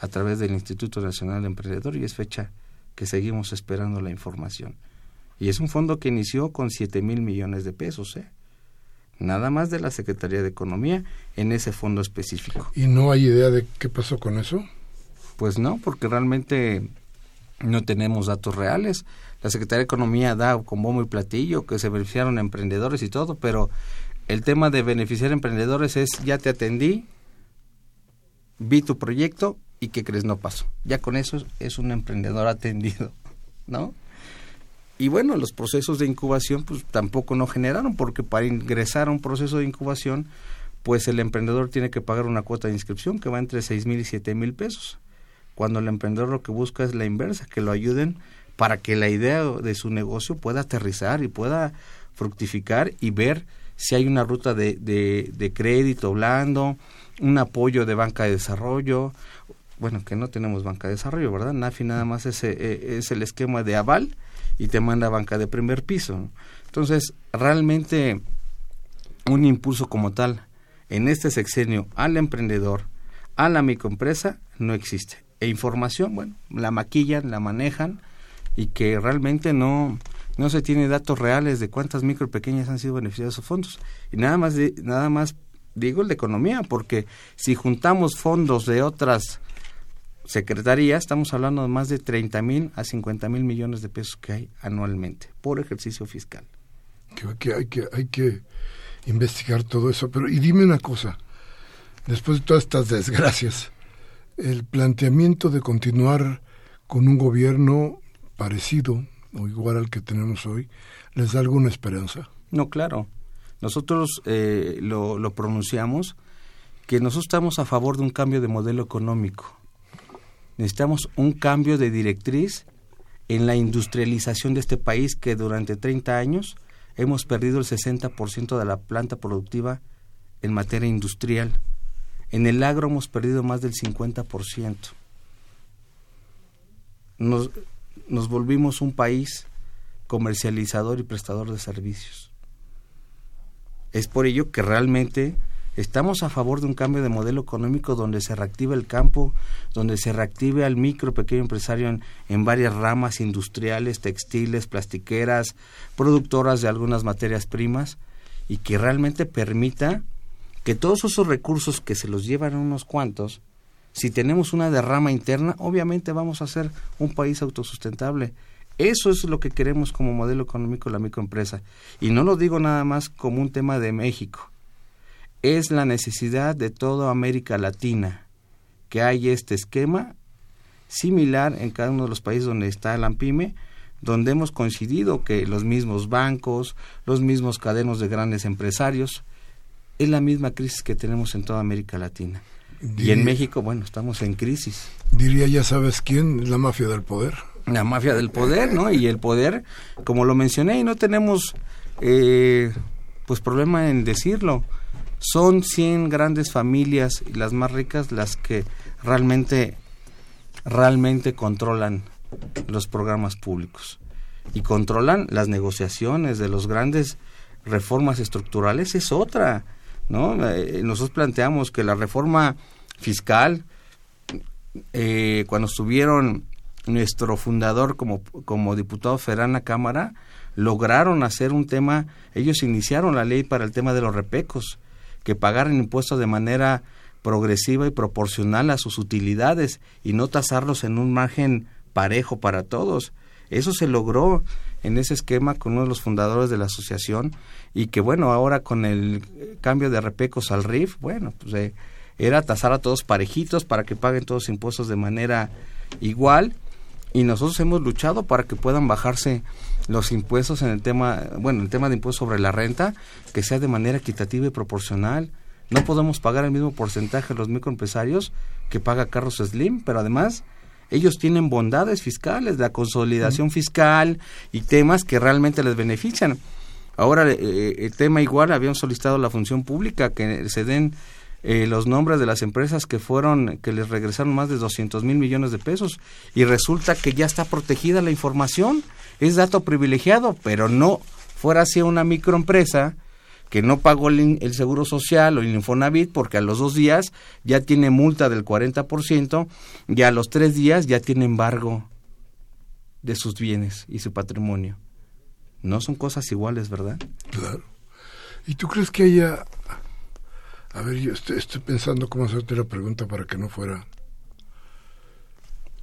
a través del Instituto Nacional de Emprendedor y es fecha que seguimos esperando la información. Y es un fondo que inició con 7 mil millones de pesos, ¿eh? Nada más de la Secretaría de Economía en ese fondo específico. ¿Y no hay idea de qué pasó con eso? Pues no, porque realmente no tenemos datos reales. La Secretaría de Economía da con bombo y platillo que se beneficiaron emprendedores y todo, pero el tema de beneficiar emprendedores es ya te atendí, vi tu proyecto y qué crees no pasó. Ya con eso es un emprendedor atendido, ¿no? Y bueno, los procesos de incubación pues tampoco no generaron porque para ingresar a un proceso de incubación pues el emprendedor tiene que pagar una cuota de inscripción que va entre seis mil y siete mil pesos. Cuando el emprendedor lo que busca es la inversa, que lo ayuden para que la idea de su negocio pueda aterrizar y pueda fructificar y ver si hay una ruta de, de, de crédito blando, un apoyo de banca de desarrollo, bueno, que no tenemos banca de desarrollo, ¿verdad? NAFI nada más es, eh, es el esquema de aval y te manda banca de primer piso. Entonces, realmente un impulso como tal en este sexenio al emprendedor, a la microempresa, no existe. E información, bueno, la maquillan, la manejan y que realmente no, no se tiene datos reales de cuántas micro pequeñas han sido beneficiadas esos fondos. Y nada más, de, nada más digo el de economía, porque si juntamos fondos de otras secretaría, estamos hablando de más de 30 mil a 50 mil millones de pesos que hay anualmente por ejercicio fiscal. Que, hay, que hay que investigar todo eso. Pero, y dime una cosa, después de todas estas desgracias, el planteamiento de continuar con un gobierno parecido o igual al que tenemos hoy, ¿les da alguna esperanza? No, claro. Nosotros eh, lo, lo pronunciamos que nosotros estamos a favor de un cambio de modelo económico necesitamos un cambio de directriz en la industrialización de este país que durante 30 años hemos perdido el 60% de la planta productiva en materia industrial. En el agro hemos perdido más del 50%. Nos, nos volvimos un país comercializador y prestador de servicios. Es por ello que realmente Estamos a favor de un cambio de modelo económico donde se reactive el campo, donde se reactive al micro pequeño empresario en, varias ramas industriales, textiles, plastiqueras, productoras de algunas materias primas y que realmente permita que todos esos recursos que se los llevan unos cuantos, si tenemos una derrama interna, obviamente vamos a ser un país autosustentable. Eso es lo que queremos como modelo económico la microempresa. Y no lo digo nada más como un tema de México es la necesidad de toda América Latina que hay este esquema similar en cada uno de los países donde está la AMPIME, donde hemos coincidido que los mismos bancos, los mismos cadenos de grandes empresarios, es la misma crisis que tenemos en toda América Latina. y en México, bueno, estamos en crisis. Diría, ya sabes quién, la mafia del poder. La mafia del poder, ¿no? Y el poder, como lo mencioné, y no tenemos, eh, pues, problema en decirlo son 100 grandes familias y las más ricas las que realmente realmente controlan los programas públicos y controlan las negociaciones de los grandes reformas estructurales. Es otra no eh, nosotros planteamos que la reforma fiscal eh, cuando estuvieron nuestro fundador como como diputado federal en la cámara lograron hacer un tema ellos iniciaron la ley para el tema de los repecos que pagaran impuestos de manera progresiva y proporcional a sus utilidades y no tasarlos en un margen parejo para todos. Eso se logró en ese esquema con uno de los fundadores de la asociación y que bueno, ahora con el cambio de repecos al RIF, bueno, pues eh, era tasar a todos parejitos para que paguen todos impuestos de manera igual y nosotros hemos luchado para que puedan bajarse los impuestos en el tema, bueno, el tema de impuestos sobre la renta, que sea de manera equitativa y proporcional. No podemos pagar el mismo porcentaje a los microempresarios que paga Carlos Slim, pero además ellos tienen bondades fiscales, la consolidación fiscal y temas que realmente les benefician. Ahora, eh, eh, el tema igual, habían solicitado la función pública que se den eh, los nombres de las empresas que fueron, que les regresaron más de 200 mil millones de pesos y resulta que ya está protegida la información, es dato privilegiado, pero no fuera así una microempresa que no pagó el, el, seguro social o el Infonavit porque a los dos días ya tiene multa del 40% y a los tres días ya tiene embargo de sus bienes y su patrimonio. No son cosas iguales, ¿verdad? Claro. ¿Y tú crees que haya a ver, yo estoy, pensando cómo hacerte la pregunta para que no fuera.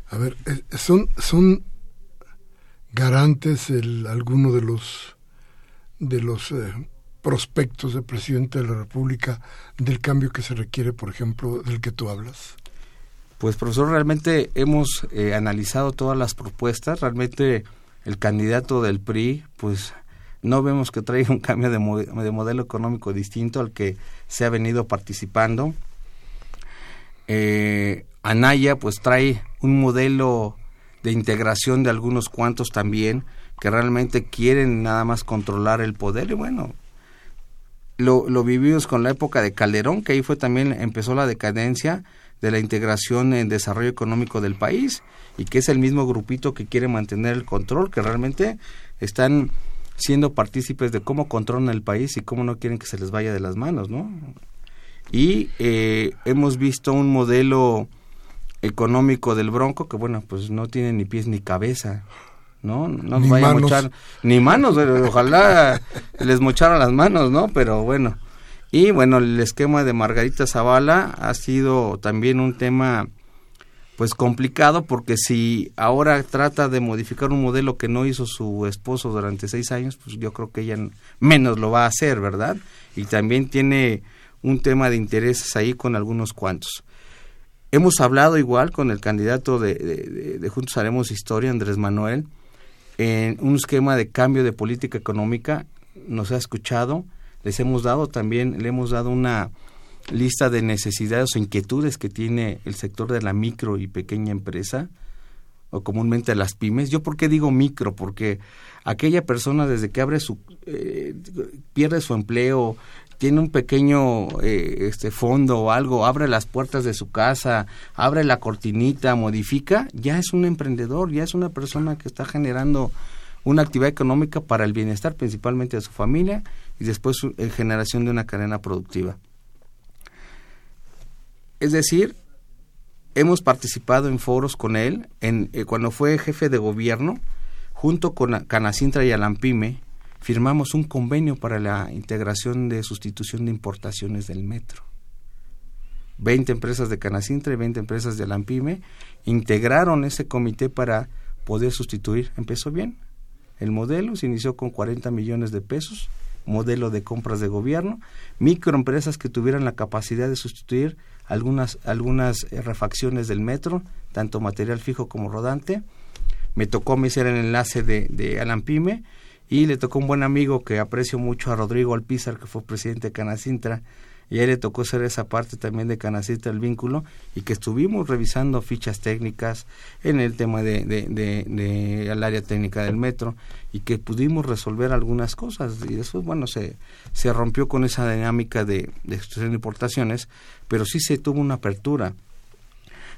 A ver, son, son garantes el, alguno de los de los eh, prospectos de presidente de la República del cambio que se requiere, por ejemplo, del que tú hablas. Pues profesor, realmente hemos eh, analizado todas las propuestas. Realmente el candidato del PRI, pues no vemos que traiga un cambio de, de modelo económico distinto al que se ha venido participando. Eh, Anaya pues trae un modelo de integración de algunos cuantos también que realmente quieren nada más controlar el poder y bueno, lo, lo vivimos con la época de Calderón, que ahí fue también empezó la decadencia de la integración en desarrollo económico del país y que es el mismo grupito que quiere mantener el control, que realmente están siendo partícipes de cómo controlan el país y cómo no quieren que se les vaya de las manos, ¿no? Y eh, hemos visto un modelo económico del Bronco que, bueno, pues no tiene ni pies ni cabeza, ¿no? No nos vaya a mochar, ni manos, ojalá les mocharan las manos, ¿no? Pero bueno. Y bueno, el esquema de Margarita Zavala ha sido también un tema pues complicado porque si ahora trata de modificar un modelo que no hizo su esposo durante seis años, pues yo creo que ella menos lo va a hacer, ¿verdad? Y también tiene un tema de intereses ahí con algunos cuantos. Hemos hablado igual con el candidato de, de, Juntos Haremos Historia, Andrés Manuel, en un esquema de cambio de política económica, nos ha escuchado, les hemos dado también, le hemos dado una lista de necesidades o inquietudes que tiene el sector de la micro y pequeña empresa o comúnmente las pymes. Yo por qué digo micro, porque aquella persona desde que abre su eh, pierde su empleo, tiene un pequeño eh, este fondo o algo, abre las puertas de su casa, abre la cortinita, modifica, ya es un emprendedor, ya es una persona que está generando una actividad económica para el bienestar principalmente de su familia y después en generación de una cadena productiva. Es decir, hemos participado en foros con él, en, eh, cuando fue jefe de gobierno, junto con Canacintra y Alampime, firmamos un convenio para la integración de sustitución de importaciones del metro. 20 empresas de Canacintra y 20 empresas de Alampime integraron ese comité para poder sustituir. Empezó bien. El modelo se inició con 40 millones de pesos, modelo de compras de gobierno, microempresas que tuvieran la capacidad de sustituir algunas, algunas eh, refacciones del metro, tanto material fijo como rodante. Me tocó me hacer el enlace de, de Alan Pime y le tocó un buen amigo que aprecio mucho a Rodrigo Alpizar, que fue presidente de Canacintra, y a él le tocó ser esa parte también de Canacintra el vínculo y que estuvimos revisando fichas técnicas en el tema de, de, de, área técnica del metro y que pudimos resolver algunas cosas y después bueno se, se rompió con esa dinámica de, de de importaciones pero sí se tuvo una apertura.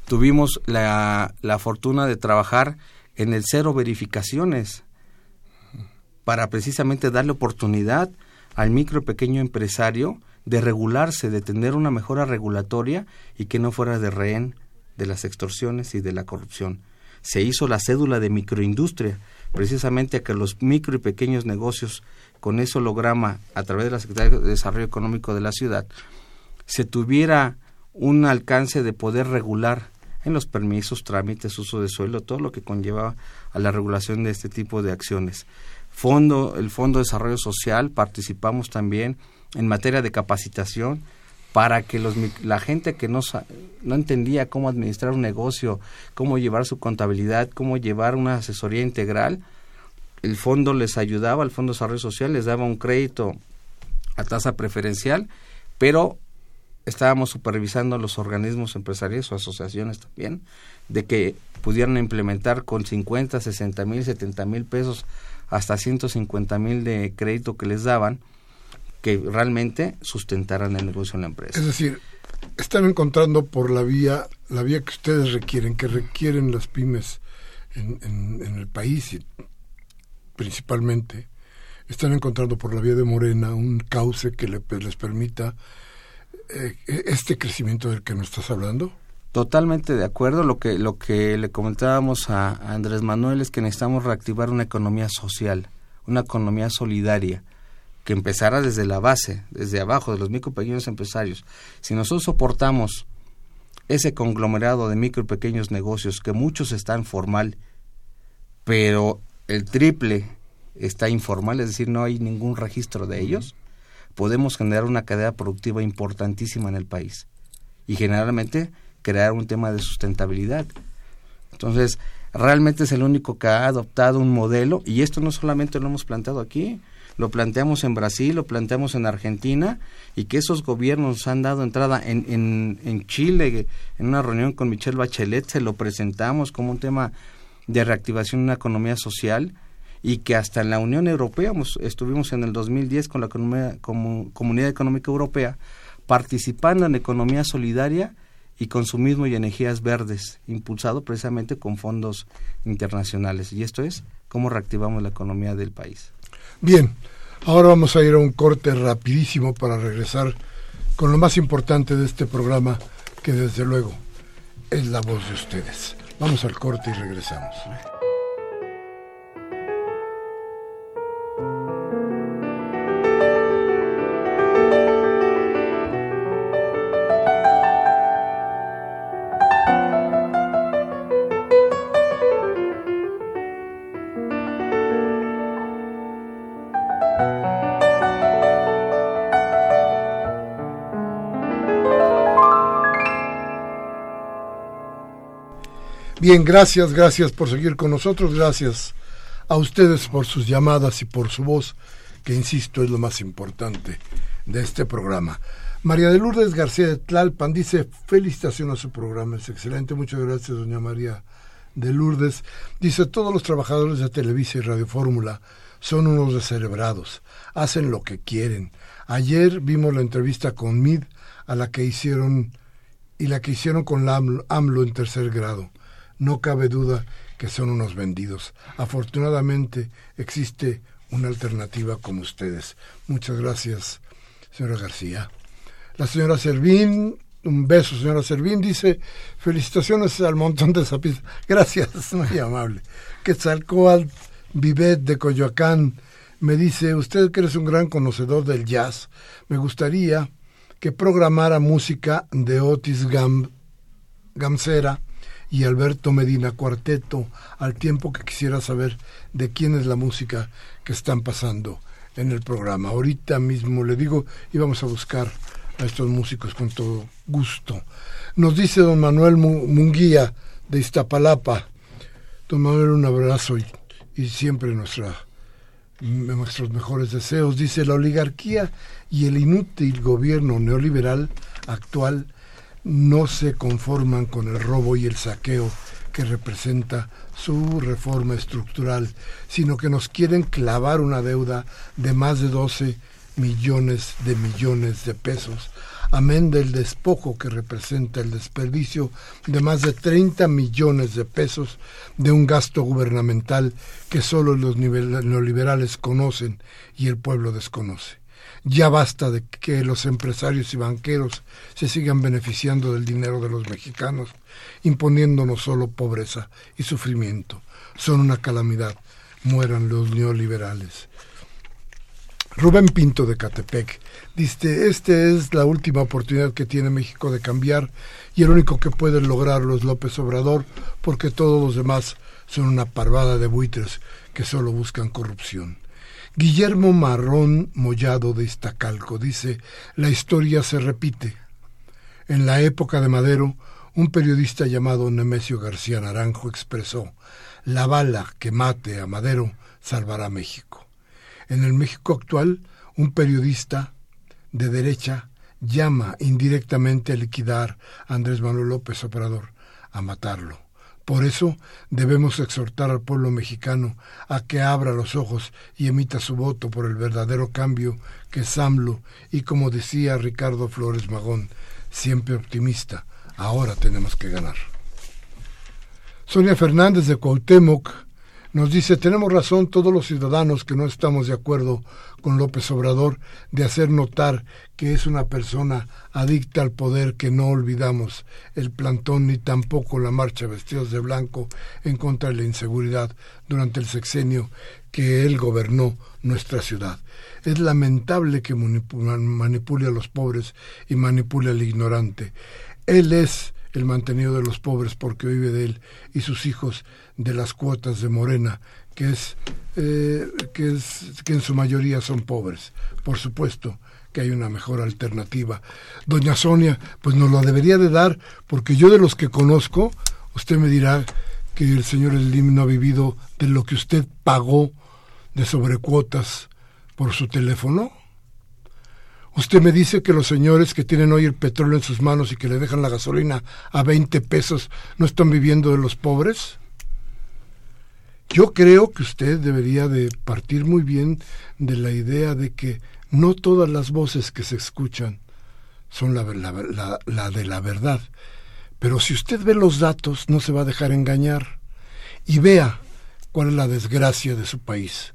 Tuvimos la, la fortuna de trabajar en el cero verificaciones para precisamente darle oportunidad al micro pequeño empresario de regularse, de tener una mejora regulatoria y que no fuera de rehén de las extorsiones y de la corrupción. Se hizo la cédula de microindustria, precisamente a que los micro y pequeños negocios, con ese holograma a través de la Secretaría de Desarrollo Económico de la ciudad, se tuviera un alcance de poder regular en los permisos, trámites, uso de suelo, todo lo que conlleva a la regulación de este tipo de acciones. Fondo, el Fondo de Desarrollo Social, participamos también en materia de capacitación para que los, la gente que no, no entendía cómo administrar un negocio, cómo llevar su contabilidad, cómo llevar una asesoría integral, el fondo les ayudaba, el Fondo de Desarrollo Social les daba un crédito a tasa preferencial, pero estábamos supervisando los organismos empresariales o asociaciones también, de que pudieran implementar con 50, 60 mil, 70 mil pesos hasta 150 mil de crédito que les daban, que realmente sustentaran el negocio en la empresa. Es decir, están encontrando por la vía, la vía que ustedes requieren, que requieren las pymes en, en el país y principalmente, están encontrando por la vía de Morena un cauce que pues, les permita eh, este crecimiento del que nos estás hablando. Totalmente de acuerdo. Lo que, lo que le comentábamos a, Andrés Manuel es que necesitamos reactivar una economía social, una economía solidaria, que empezara desde la base, desde abajo, de los micro y pequeños empresarios. Si nosotros soportamos ese conglomerado de micro y pequeños negocios, que muchos están formal, pero el triple está informal, es decir, no hay ningún registro de ellos, podemos generar una cadena productiva importantísima en el país y generalmente crear un tema de sustentabilidad. Entonces, realmente es el único que ha adoptado un modelo y esto no solamente lo hemos planteado aquí, lo planteamos en Brasil, lo planteamos en Argentina y que esos gobiernos han dado entrada en, en, en Chile, en una reunión con Michelle Bachelet, se lo presentamos como un tema de reactivación de una economía social y que hasta en la Unión Europea, estuvimos en el 2010 con la Comunidad Económica Europea, participando en economía solidaria y consumismo y energías verdes, impulsado precisamente con fondos internacionales. Y esto es cómo reactivamos la economía del país. Bien, ahora vamos a ir a un corte rapidísimo para regresar con lo más importante de este programa, que desde luego es la voz de ustedes. Vamos al corte y regresamos. Bien, gracias, gracias por seguir con nosotros, gracias a ustedes por sus llamadas y por su voz, que insisto es lo más importante de este programa. María de Lourdes García de Tlalpan dice, felicitaciones a su programa, es excelente, muchas gracias doña María de Lourdes. Dice, todos los trabajadores de Televisa y Radio Fórmula son unos descerebrados, hacen lo que quieren. Ayer vimos la entrevista con Mid a la que hicieron y la que hicieron con la AMLO en tercer grado no cabe duda que son unos vendidos. Afortunadamente existe una alternativa como ustedes. Muchas gracias, señora García. La señora Servín, un beso, señora Servín, dice, felicitaciones al montón de zapitos. Gracias, muy amable. Quetzalcoatl Vivet de Coyoacán me dice, usted que eres un gran conocedor del jazz, me gustaría que programara música de Otis Gam, Gamsera y Alberto Medina Cuarteto, al tiempo que quisiera saber de quién es la música que están pasando en el programa. Ahorita mismo le digo, íbamos a buscar a estos músicos con todo gusto. Nos dice don Manuel Munguía de Iztapalapa. Don Manuel, un abrazo y, y siempre nuestra, nuestros mejores deseos. Dice, la oligarquía y el inútil gobierno neoliberal actual no se conforman con el robo y el saqueo que representa su reforma estructural, sino que nos quieren clavar una deuda de más de 12 millones de millones de pesos, amén del despojo que representa el desperdicio de más de 30 millones de pesos de un gasto gubernamental que solo los neoliberales conocen y el pueblo desconoce. Ya basta de que los empresarios y banqueros se sigan beneficiando del dinero de los mexicanos, imponiéndonos solo pobreza y sufrimiento. Son una calamidad. Mueran los neoliberales. Rubén Pinto de Catepec dice, esta es la última oportunidad que tiene México de cambiar y el único que puede lograrlo es López Obrador porque todos los demás son una parvada de buitres que solo buscan corrupción. Guillermo Marrón Mollado de Iztacalco dice, la historia se repite. En la época de Madero, un periodista llamado Nemesio García Naranjo expresó, la bala que mate a Madero salvará México. En el México actual, un periodista de derecha llama indirectamente a liquidar a Andrés Manuel López Obrador, a matarlo. Por eso debemos exhortar al pueblo mexicano a que abra los ojos y emita su voto por el verdadero cambio que es AMLO y como decía Ricardo Flores Magón, siempre optimista, ahora tenemos que ganar. Sonia Fernández de Cuauhtémoc nos dice, tenemos razón todos los ciudadanos que no estamos de acuerdo con López Obrador de hacer notar que es una persona adicta al poder que no olvidamos el plantón ni tampoco la marcha vestidos de blanco en contra de la inseguridad durante el sexenio que él gobernó nuestra ciudad. Es lamentable que manipule a los pobres y manipule al ignorante. Él es el mantenido de los pobres porque vive de él y sus hijos de las cuotas de Morena, que es, eh, que es que en su mayoría son pobres. Por supuesto que hay una mejor alternativa. Doña Sonia, pues nos lo debería de dar, porque yo de los que conozco, usted me dirá que el señor Slim no ha vivido de lo que usted pagó de sobrecuotas por su teléfono. Usted me dice que los señores que tienen hoy el petróleo en sus manos y que le dejan la gasolina a 20 pesos no están viviendo de los pobres. Yo creo que usted debería de partir muy bien de la idea de que no todas las voces que se escuchan son la, la, de la verdad. Pero si usted ve los datos, no se va a dejar engañar. Y vea cuál es la desgracia de su país.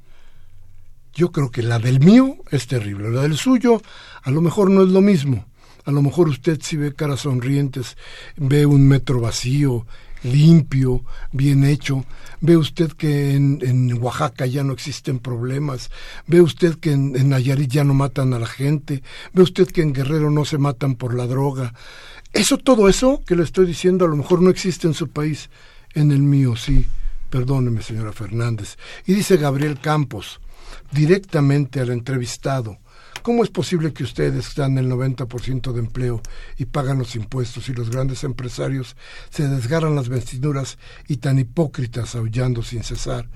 Yo creo que la del mío es terrible, la del suyo a lo mejor no es lo mismo. A lo mejor usted si ve caras sonrientes, ve un metro vacío, limpio, bien hecho. Ve usted que en, Oaxaca ya no existen problemas. Ve usted que en, en, Nayarit ya no matan a la gente. Ve usted que en Guerrero no se matan por la droga. Eso, todo eso que le estoy diciendo, a lo mejor no existe en su país. En el mío sí. Perdóneme, señora Fernández. Y dice Gabriel Campos, directamente al entrevistado. ¿Cómo es posible que ustedes dan el 90% de empleo y pagan los impuestos y los grandes empresarios se desgarran las vestiduras y tan hipócritas aullando sin cesar?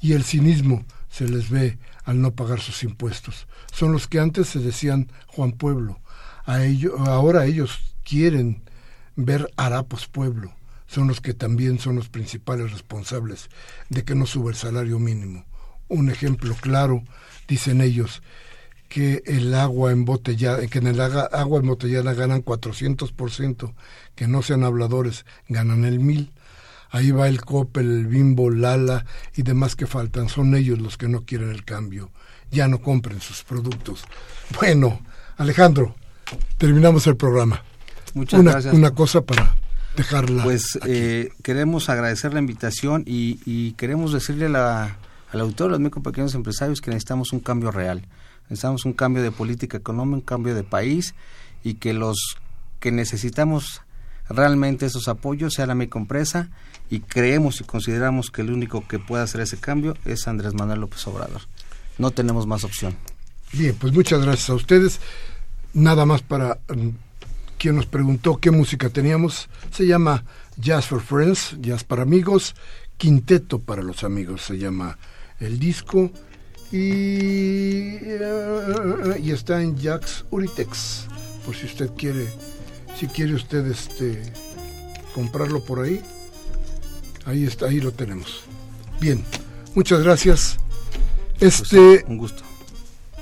Y el cinismo se les ve al no pagar sus impuestos. Son los que antes se decían Juan Pueblo. A ahora ellos quieren ver harapos pueblo. Son los que también son los principales responsables de que no suba el salario mínimo un ejemplo claro, dicen ellos, que el agua embotellada, que en el agua embotellada ganan 400%, que no sean habladores, ganan el mil. Ahí va el Coppel, el Bimbo, Lala y demás que faltan. Son ellos los que no quieren el cambio. Ya no compren sus productos. Bueno, Alejandro, terminamos el programa. Muchas una, gracias. Una cosa para dejarla. Pues eh, queremos agradecer la invitación y, y queremos decirle la, al autor, a los micro pequeños empresarios, que necesitamos un cambio real. Necesitamos un cambio de política económica, un cambio de país y que los que necesitamos realmente esos apoyos sea la microempresa y creemos y consideramos que el único que puede hacer ese cambio es Andrés Manuel López Obrador. No tenemos más opción. Bien, pues muchas gracias a ustedes. Nada más para um, quien nos preguntó qué música teníamos. Se llama Jazz for Friends, Jazz para amigos, Quinteto para los amigos se llama el disco y, uh, y está en Jax Uritex por si usted quiere si quiere usted este comprarlo por ahí. Ahí está ahí lo tenemos. Bien muchas gracias. Este un gusto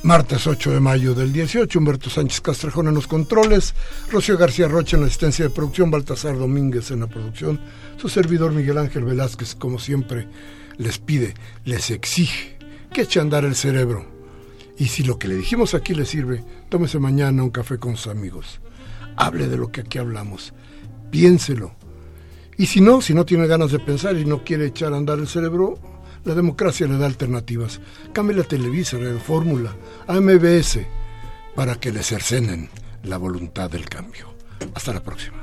Martes 8 de mayo del 18, Humberto Sánchez Castrejón en los controles, Rocío García Rocha en la asistencia de producción, Baltasar Domínguez en la producción, su servidor Miguel Ángel Velázquez, como siempre, les pide, les exige que eche a andar el cerebro. Y si lo que le dijimos aquí le sirve, tómese mañana un café con sus amigos. Hable de lo que aquí hablamos. Piénselo. Y si no, si no tiene ganas de pensar y no quiere echar a andar el cerebro, La democracia le da alternativas. Cambie la Televisa, Radio Fórmula, AMBS, para que le cercenen la voluntad del cambio. Hasta la próxima.